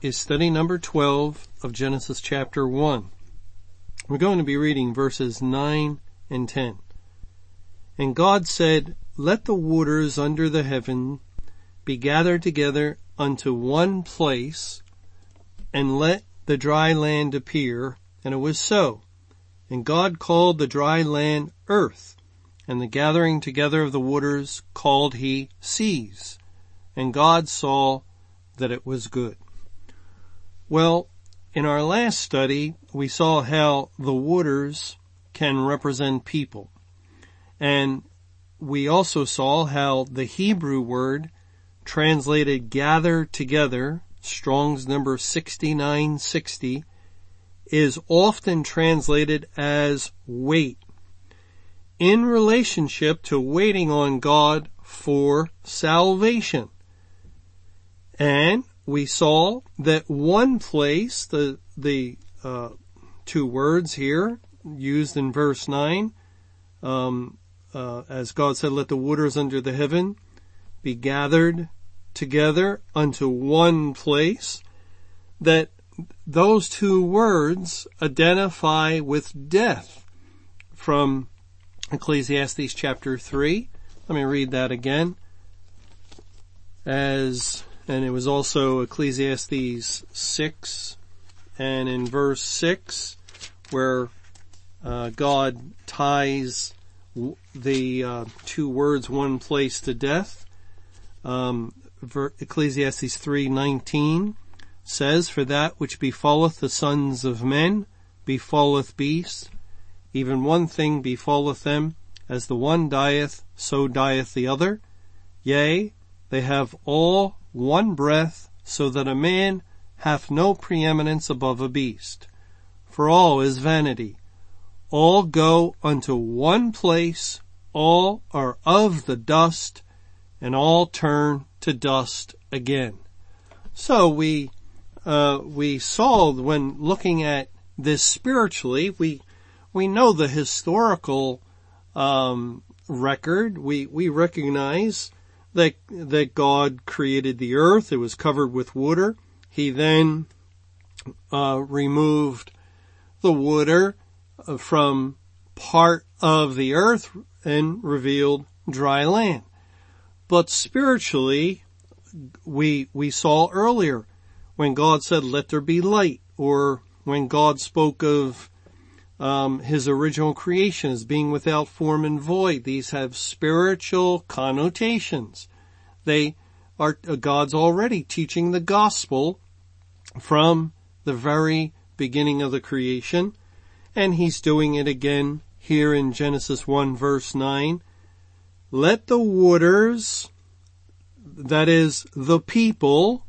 is study number 12 of Genesis chapter 1. We're going to be reading verses 9 and 10. And God said, Let the waters under the heaven be gathered together unto one place, and let the dry land appear. And it was so. And God called the dry land earth, and the gathering together of the waters called he seas. And God saw that it was good. Well, in our last study, we saw how the waters can represent people. And we also saw how the Hebrew word translated gather together, Strong's number 6960, is often translated as wait in relationship to waiting on God for salvation. And we saw that one place, the, the, uh, two words here used in verse 9, um, uh, as God said, let the waters under the heaven be gathered together unto one place, that those two words identify with death from Ecclesiastes chapter 3. Let me read that again. As and it was also Ecclesiastes 6 and in verse 6 where uh, God ties the uh, two words one place to death. Um, Ecclesiastes 3:19 says, "For that which befalleth the sons of men befalleth beasts, even one thing befalleth them, as the one dieth, so dieth the other. Yea, they have all one breath, so that a man hath no preeminence above a beast. For all is vanity. All go unto one place, all are of the dust, and all turn to dust again. So we, uh, we saw when looking at this spiritually, we, we know the historical, um, record. We, we recognize that, that God created the earth. It was covered with water. He then, uh, removed the water uh, from part of the earth and revealed dry land. But spiritually, we, we saw earlier when God said, let there be light, or when God spoke of um, his original creation as being without form and void. These have spiritual connotations. They are uh, God's already teaching the gospel from the very beginning of the creation, and he's doing it again here in Genesis 1 verse 9. Let the waters, that is the people,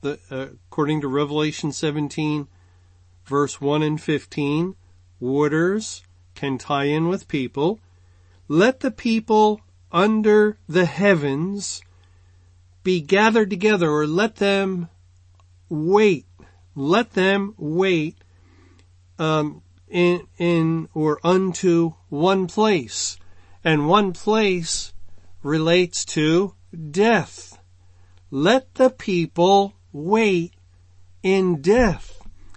the, uh, according to Revelation 17 verse 1 and 15, waters can tie in with people. Let the people under the heavens be gathered together or let them wait. Let them wait, um, in, in, or unto one place. And one place relates to death. Let the people wait in death.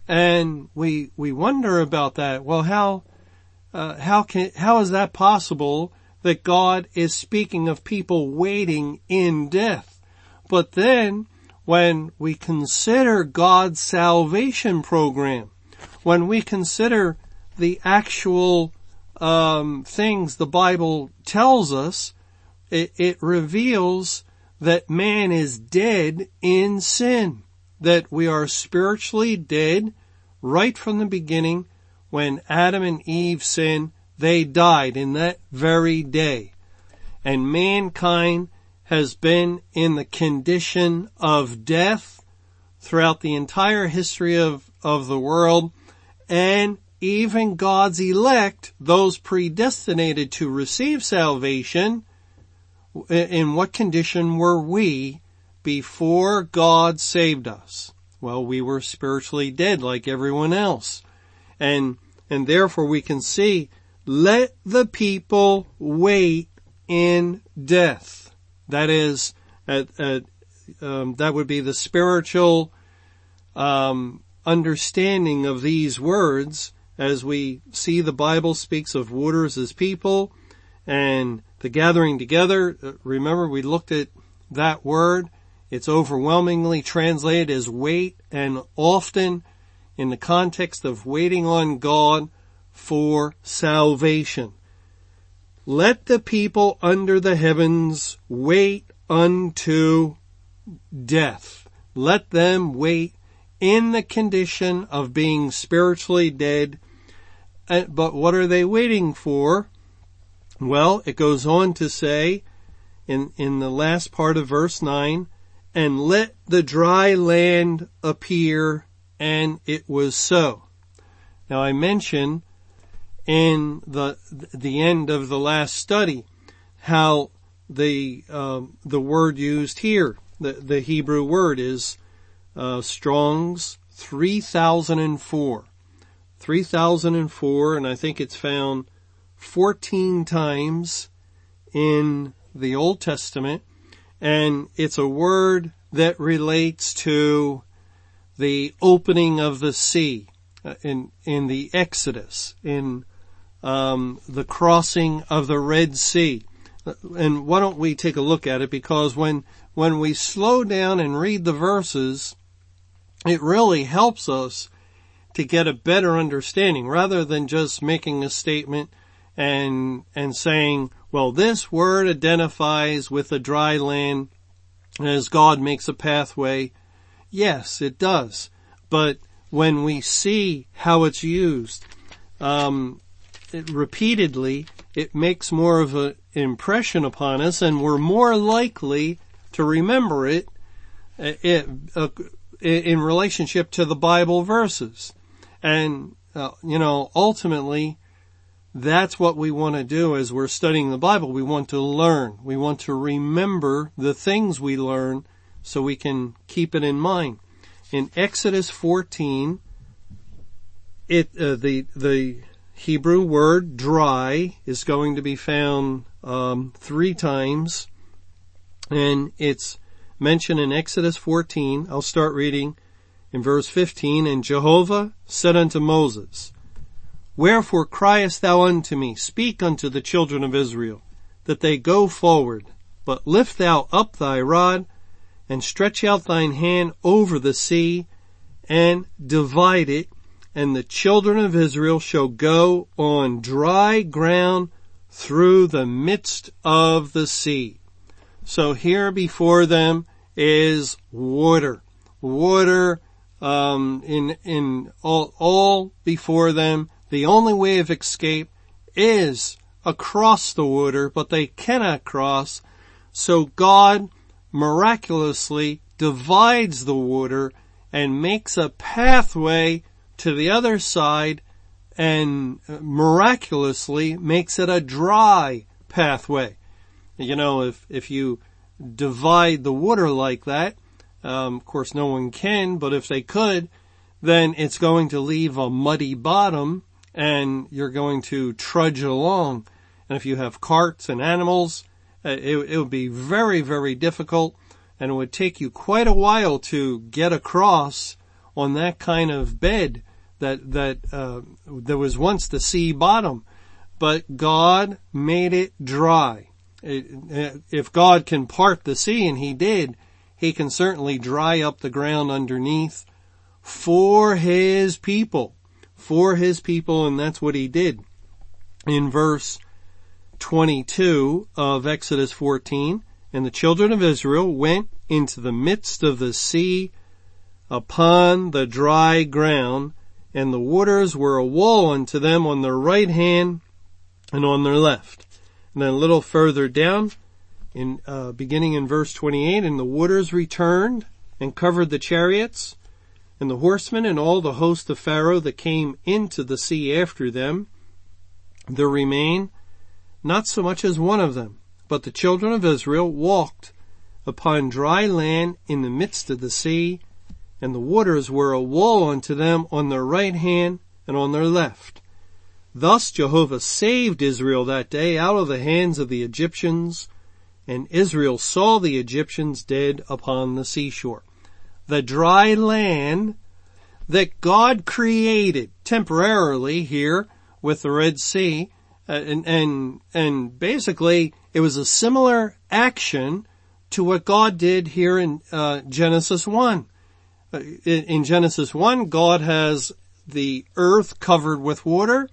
And we, we wonder about that. Well, how, uh, how can, how is that possible that God is speaking of people waiting in death? But then when we consider God's salvation program, when we consider the actual um, things the Bible tells us, it, it reveals that man is dead in sin that we are spiritually dead right from the beginning when Adam and Eve sinned, they died in that very day. And mankind has been in the condition of death throughout the entire history of, of the world and even God's elect, those predestinated to receive salvation, in what condition were we before God saved us? Well, we were spiritually dead like everyone else. And, and therefore we can see, let the people wait in death. That is, at, at, um, that would be the spiritual um, understanding of these words as we see the Bible speaks of waters as people and the gathering together. Uh, remember, we looked at that word. It's overwhelmingly translated as wait and often in the context of waiting on God for salvation. Let the people under the heavens wait unto death. Let them wait in the condition of being spiritually dead. Uh, but what are they waiting for? Well, it goes on to say in, in the last part of verse 9, and let the dry land appear, and it was so. Now I mentioned in the, the end of the last study how the, um, the word used here, the, the Hebrew word is uh, Strong's 3004. 3004, and I think it's found 14 times in the Old Testament, and it's a word that relates to the opening of the sea uh, in in the Exodus, in um, the crossing of the Red Sea. Uh, and why don't we take a look at it? Because when when we slow down and read the verses, it really helps us to get a better understanding rather than just making a statement and, and saying, well, this word identifies with the dry land as God makes a pathway. Yes, it does. But when we see how it's used, um, it, repeatedly, it makes more of an impression upon us and we're more likely to remember it, uh, it uh, in relationship to the Bible verses. And, uh, you know, ultimately, that's what we want to do as we're studying the Bible. We want to learn. We want to remember the things we learn so we can keep it in mind. In Exodus 14, it, uh, the, the Hebrew word dry is going to be found, um, three times and it's mentioned in Exodus 14. I'll start reading in verse 15. And Jehovah said unto Moses, Wherefore criest thou unto me? Speak unto the children of Israel, that they go forward. But lift thou up thy rod, and stretch out thine hand over the sea, and divide it, and the children of Israel shall go on dry ground through the midst of the sea. So here before them is water. Water, um, in, in all, all before them. The only way of escape is across the water, but they cannot cross. So God miraculously divides the water and makes a pathway to the other side and miraculously makes it a dry pathway. You know, if, if you divide the water like that, um, of course no one can, but if they could, then it's going to leave a muddy bottom and you're going to trudge along. And if you have carts and animals, uh, it, it would be very, very difficult and it would take you quite a while to get across on that kind of bed that, that, uh, there was once the sea bottom. But God made it dry if God can part the sea, and he did, he can certainly dry up the ground underneath for his people, for his people, and that's what he did. In verse 22 of Exodus 14, and the children of Israel went into the midst of the sea upon the dry ground, and the waters were a wall unto them on their right hand and on their left. And then a little further down, in uh, beginning in verse 28, and the waters returned and covered the chariots. And the horsemen and all the host of Pharaoh that came into the sea after them, there remain not so much as one of them, but the children of Israel walked upon dry land in the midst of the sea, and the waters were a wall unto them on their right hand and on their left. Thus Jehovah saved Israel that day out of the hands of the Egyptians, and Israel saw the Egyptians dead upon the seashore. The dry land that God created temporarily here with the Red Sea, uh, and, and, and basically it was a similar action to what God did here in uh, Genesis 1. Uh, in, in Genesis 1, God has the earth covered with water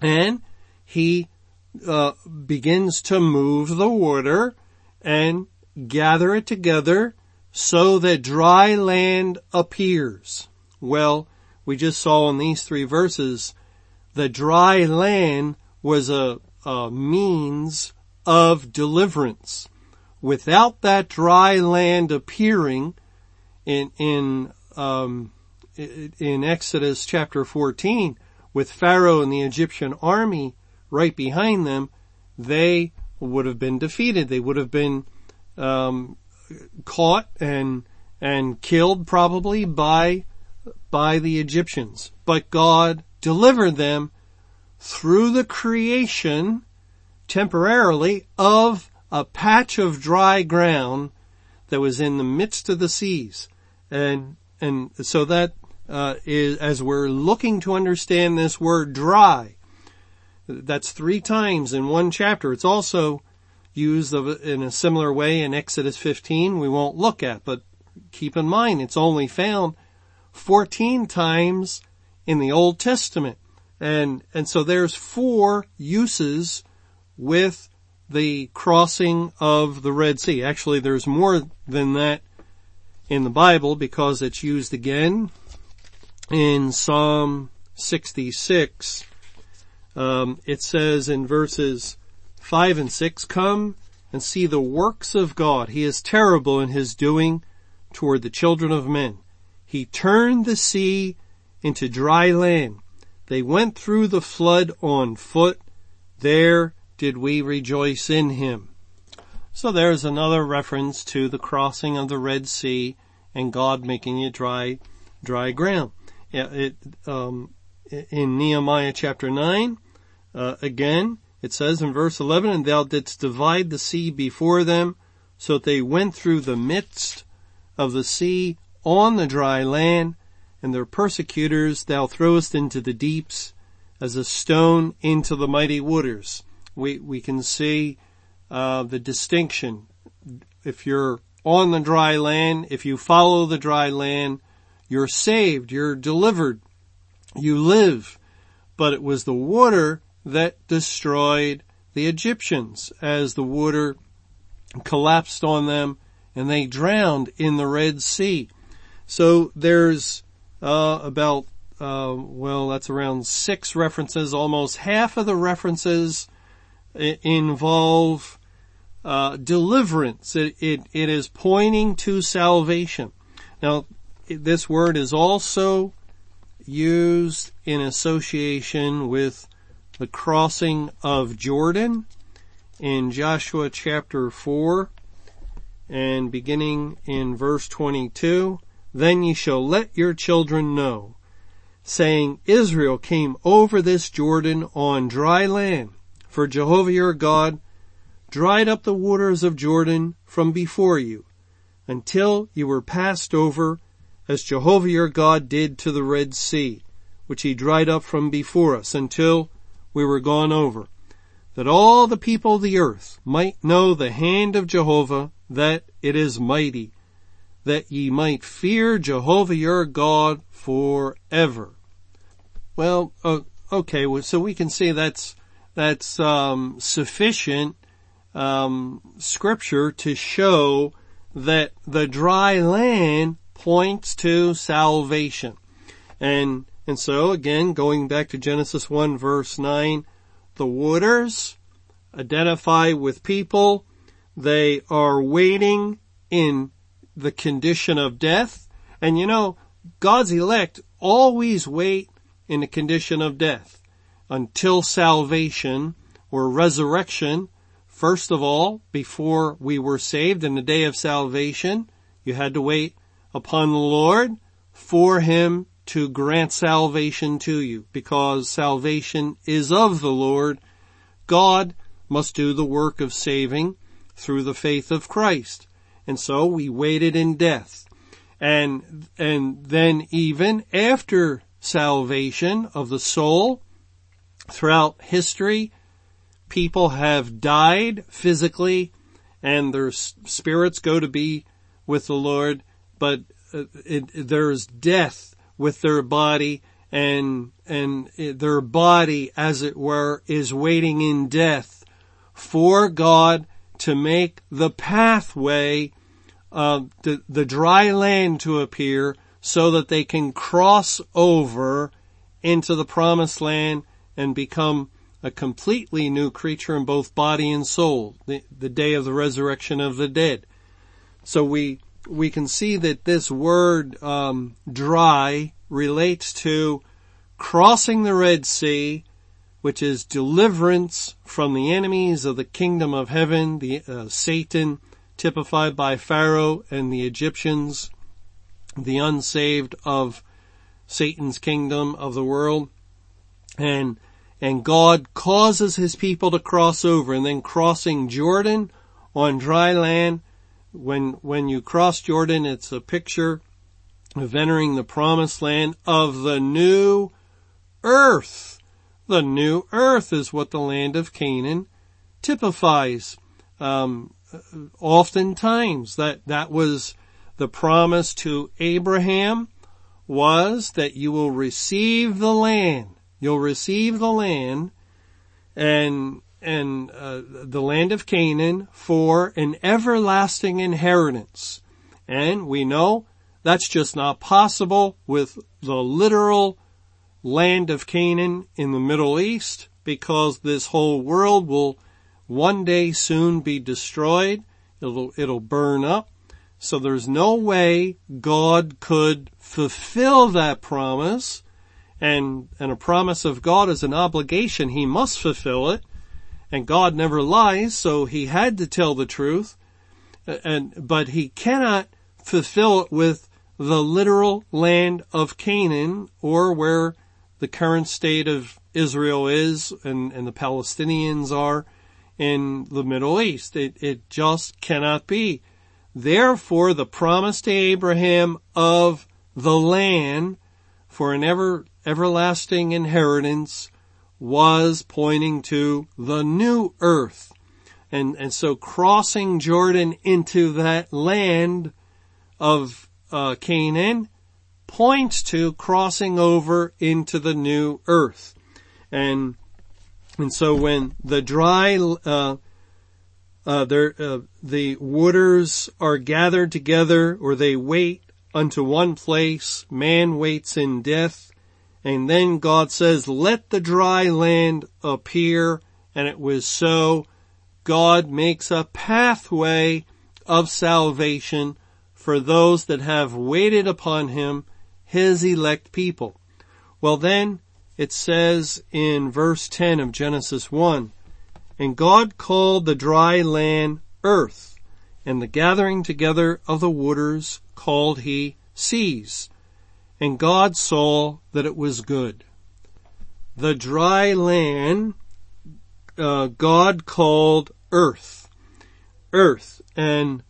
and he uh, begins to move the water and gather it together so that dry land appears. Well, we just saw in these three verses, the dry land was a, a means of deliverance. Without that dry land appearing in, in, um, in Exodus chapter 14, with Pharaoh and the Egyptian army right behind them, they would have been defeated. They would have been um, caught and and killed probably by by the Egyptians. But God delivered them through the creation temporarily of a patch of dry ground that was in the midst of the seas. And, and so that uh, is, as we're looking to understand this word dry, that's three times in one chapter. It's also used in a similar way in Exodus 15 we won't look at, but keep in mind it's only found 14 times in the Old Testament. And, and so there's four uses with the crossing of the Red Sea. Actually, there's more than that in the Bible because it's used again in Psalm 66. Um, it says in verses 5 and 6, Come and see the works of God. He is terrible in his doing toward the children of men. He turned the sea into dry land. They went through the flood on foot. There did we rejoice in him. So there's another reference to the crossing of the Red Sea and God making it dry, dry ground. It, um, in Nehemiah chapter 9, uh, again, it says in verse 11, and thou didst divide the sea before them, so that they went through the midst of the sea on the dry land, and their persecutors thou throwest into the deeps as a stone into the mighty waters. We, we can see, uh, the distinction. If you're on the dry land, if you follow the dry land, you're saved, you're delivered, you live. But it was the water that destroyed the Egyptians as the water collapsed on them and they drowned in the Red Sea. So there's uh, about uh, well, that's around six references. Almost half of the references involve uh, deliverance. It, it it is pointing to salvation. Now, this word is also used in association with the crossing of Jordan in Joshua chapter 4 and beginning in verse 22. Then ye shall let your children know, saying, Israel came over this Jordan on dry land, for Jehovah your God dried up the waters of Jordan from before you, until you were passed over, as Jehovah your God did to the Red Sea, which he dried up from before us, until we were gone over, that all the people of the earth might know the hand of Jehovah, that it is mighty, that ye might fear Jehovah your God forever. Well, uh, okay, well, so we can see that's, that's, um, sufficient, um, scripture to show that the dry land points to salvation. And, and so again, going back to Genesis 1 verse 9, the waters identify with people. They are waiting in the condition of death. And you know, God's elect always wait in the condition of death until salvation or resurrection. First of all, before we were saved in the day of salvation, you had to wait upon the Lord for Him to grant salvation to you because salvation is of the Lord. God must do the work of saving through the faith of Christ. And so we waited in death. And, and then even after salvation of the soul, throughout history, people have died physically and their spirits go to be with the Lord, but uh, it, there's death with their body and, and their body, as it were, is waiting in death for God to make the pathway uh, the, the dry land to appear so that they can cross over into the promised land and become a completely new creature in both body and soul, the, the day of the resurrection of the dead. So we, we can see that this word, um, dry relates to crossing the Red Sea, which is deliverance from the enemies of the kingdom of heaven, the, uh, Satan, typified by Pharaoh and the Egyptians, the unsaved of Satan's kingdom of the world. And, and God causes his people to cross over and then crossing Jordan on dry land. When, when you cross Jordan, it's a picture of entering the promised land of the new earth. The new earth is what the land of Canaan typifies. Um, oftentimes that, that was the promise to Abraham was that you will receive the land. You'll receive the land and, and, uh, the land of Canaan for an everlasting inheritance. And we know that's just not possible with the literal land of Canaan in the Middle East because this whole world will one day soon be destroyed. It'll, it'll burn up. So there's no way God could fulfill that promise. And, and a promise of God is an obligation. He must fulfill it. And God never lies, so he had to tell the truth. And, but he cannot fulfill it with the literal land of Canaan or where the current state of Israel is and, and the Palestinians are in the Middle East. It, it just cannot be. Therefore, the promise to Abraham of the land for an ever, everlasting inheritance was pointing to the new earth. And, and so crossing Jordan into that land of uh, Canaan points to crossing over into the new earth. And, and so when the dry, uh, uh, uh, the waters are gathered together or they wait unto one place, man waits in death, and then God says, let the dry land appear, and it was so. God makes a pathway of salvation for those that have waited upon him his elect people. Well then, it says in verse 10 of Genesis 1, And God called the dry land earth, and the gathering together of the waters called he seas. And God saw that it was good. The dry land, uh, God called earth. Earth. And,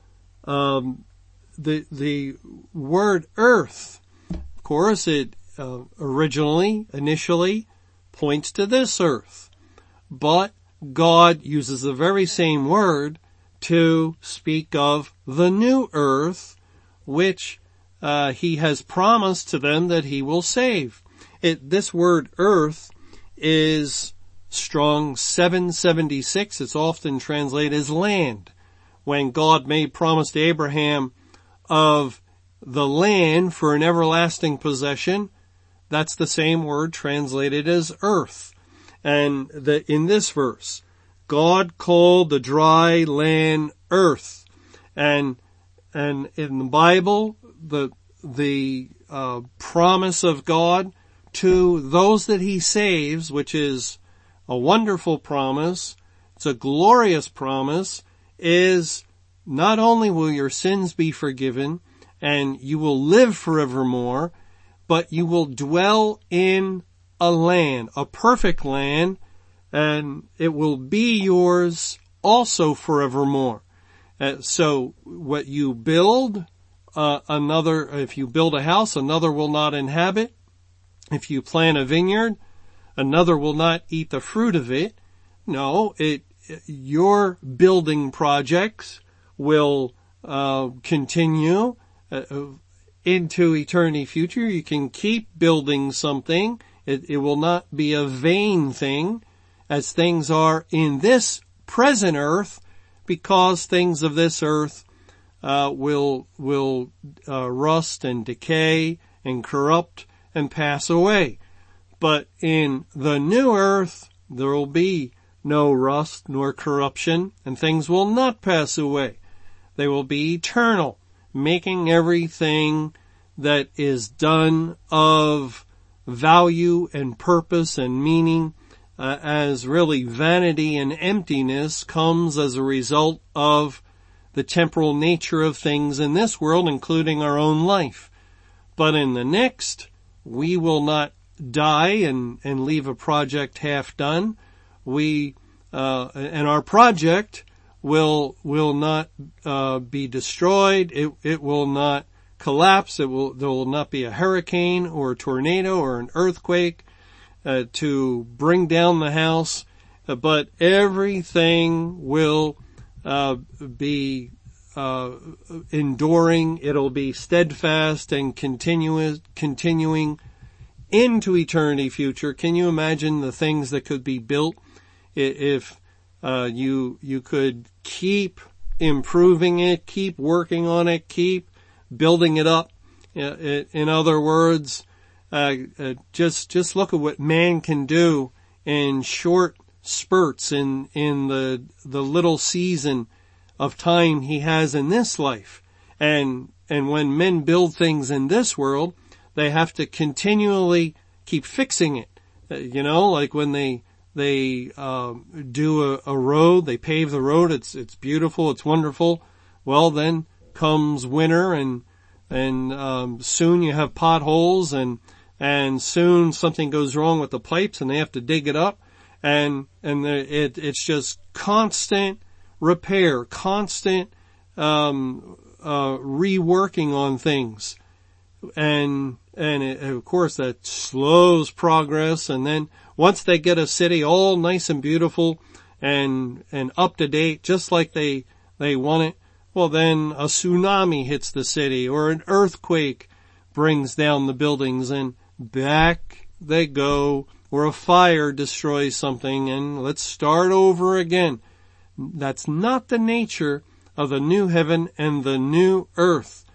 um, the, the word earth of course, it uh, originally, initially, points to this earth. But God uses the very same word to speak of the new earth, which uh, he has promised to them that he will save. It, this word earth is strong 776. It's often translated as land. When God made promise to Abraham of the land for an everlasting possession, that's the same word translated as earth. And the, in this verse, God called the dry land earth. And, and in the Bible, the, the, uh, promise of God to those that he saves, which is a wonderful promise. It's a glorious promise is not only will your sins be forgiven and you will live forevermore, but you will dwell in a land, a perfect land, and it will be yours also forevermore. Uh, so what you build, uh, another, if you build a house, another will not inhabit. If you plant a vineyard, another will not eat the fruit of it. No, it, your building projects will uh, continue uh, into eternity future. You can keep building something. It, it will not be a vain thing as things are in this present earth because things of this earth uh, will will uh, rust and decay and corrupt and pass away. But in the new earth, there will be no rust nor corruption, and things will not pass away. They will be eternal, making everything that is done of value and purpose and meaning uh, as really vanity and emptiness comes as a result of the temporal nature of things in this world, including our own life. But in the next, we will not die and, and leave a project half done we uh, and our project will will not uh, be destroyed. It it will not collapse. It will there will not be a hurricane or a tornado or an earthquake uh, to bring down the house. But everything will uh, be uh, enduring. It'll be steadfast and continuous, continuing into eternity future. Can you imagine the things that could be built if uh, you you could keep improving it, keep working on it, keep building it up. In other words, uh, uh, just just look at what man can do in short spurts in in the the little season of time he has in this life. And and when men build things in this world, they have to continually keep fixing it. Uh, you know, like when they they um, do a, a, road. They pave the road. It's it's beautiful. It's wonderful. Well, then comes winter, and and um, soon you have potholes, and and soon something goes wrong with the pipes, and they have to dig it up, and and it it's just constant repair, constant um, uh, reworking on things, and and it, of course that slows progress, and then once they get a city all nice and beautiful and, and up to date, just like they, they want it, well then a tsunami hits the city or an earthquake brings down the buildings and back they go or a fire destroys something and let's start over again. That's not the nature of the new heaven and the new earth.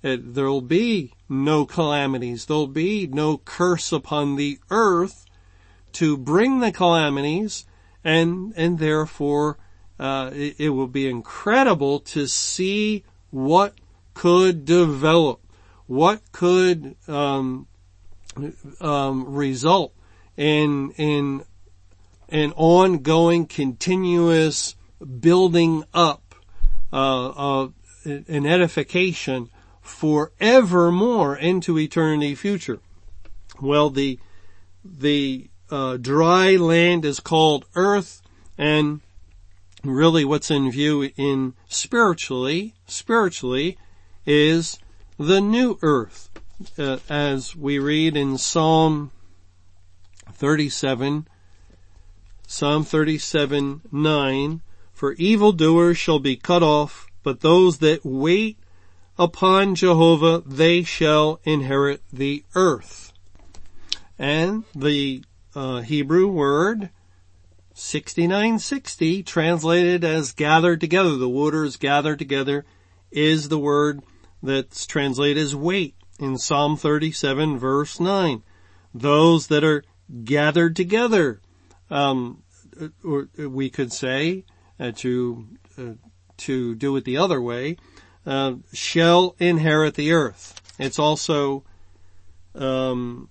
It, there'll be no calamities. There'll be no curse upon the earth to bring the calamities and, and therefore, uh, it, it will be incredible to see what could develop, what could, um, um, result in, in an ongoing, continuous building up, uh, of an edification forevermore into eternity future. Well, the, the uh, dry land is called earth and really what's in view in spiritually, spiritually is the new earth. Uh, as we read in Psalm 37, Psalm 37, 9, for evildoers shall be cut off, but those that wait upon Jehovah, they shall inherit the earth. And the uh, Hebrew word 6960 translated as gathered together. The waters gathered together is the word that's translated as wait in Psalm 37 verse 9. Those that are gathered together, um, or we could say uh, to uh, to do it the other way, uh, shall inherit the earth. It's also um,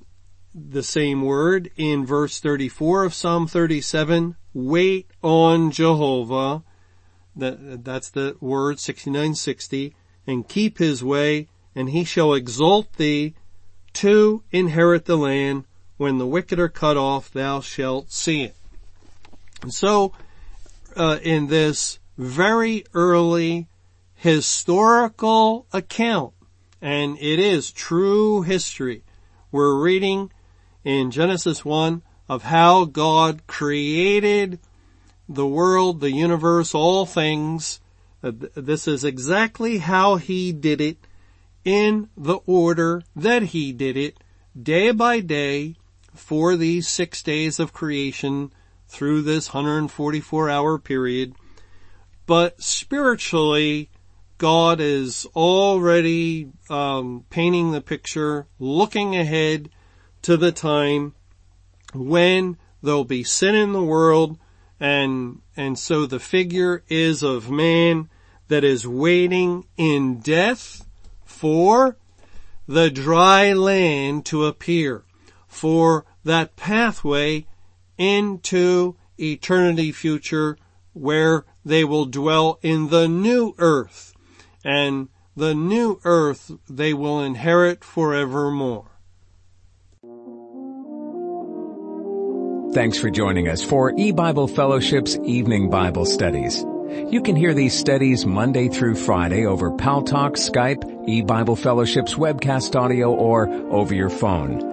the same word in verse 34 of Psalm 37. Wait on Jehovah. That, that's the word 6960 and keep his way and he shall exalt thee to inherit the land. When the wicked are cut off, thou shalt see it. And so, uh, in this very early historical account, and it is true history, we're reading in Genesis 1 of how God created the world, the universe, all things. Uh, this is exactly how he did it in the order that he did it day by day for these six days of creation through this 144 hour period. But spiritually, God is already um, painting the picture, looking ahead to the time when there'll be sin in the world, and and so the figure is of man that is waiting in death for the dry land to appear, for that pathway into eternity future where they will dwell in the new earth and the new earth they will inherit forevermore. Thanks for joining us for E-Bible Fellowship's Evening Bible Studies. You can hear these studies Monday through Friday over Paltalk, Skype, E-Bible Fellowship's webcast audio, or over your phone.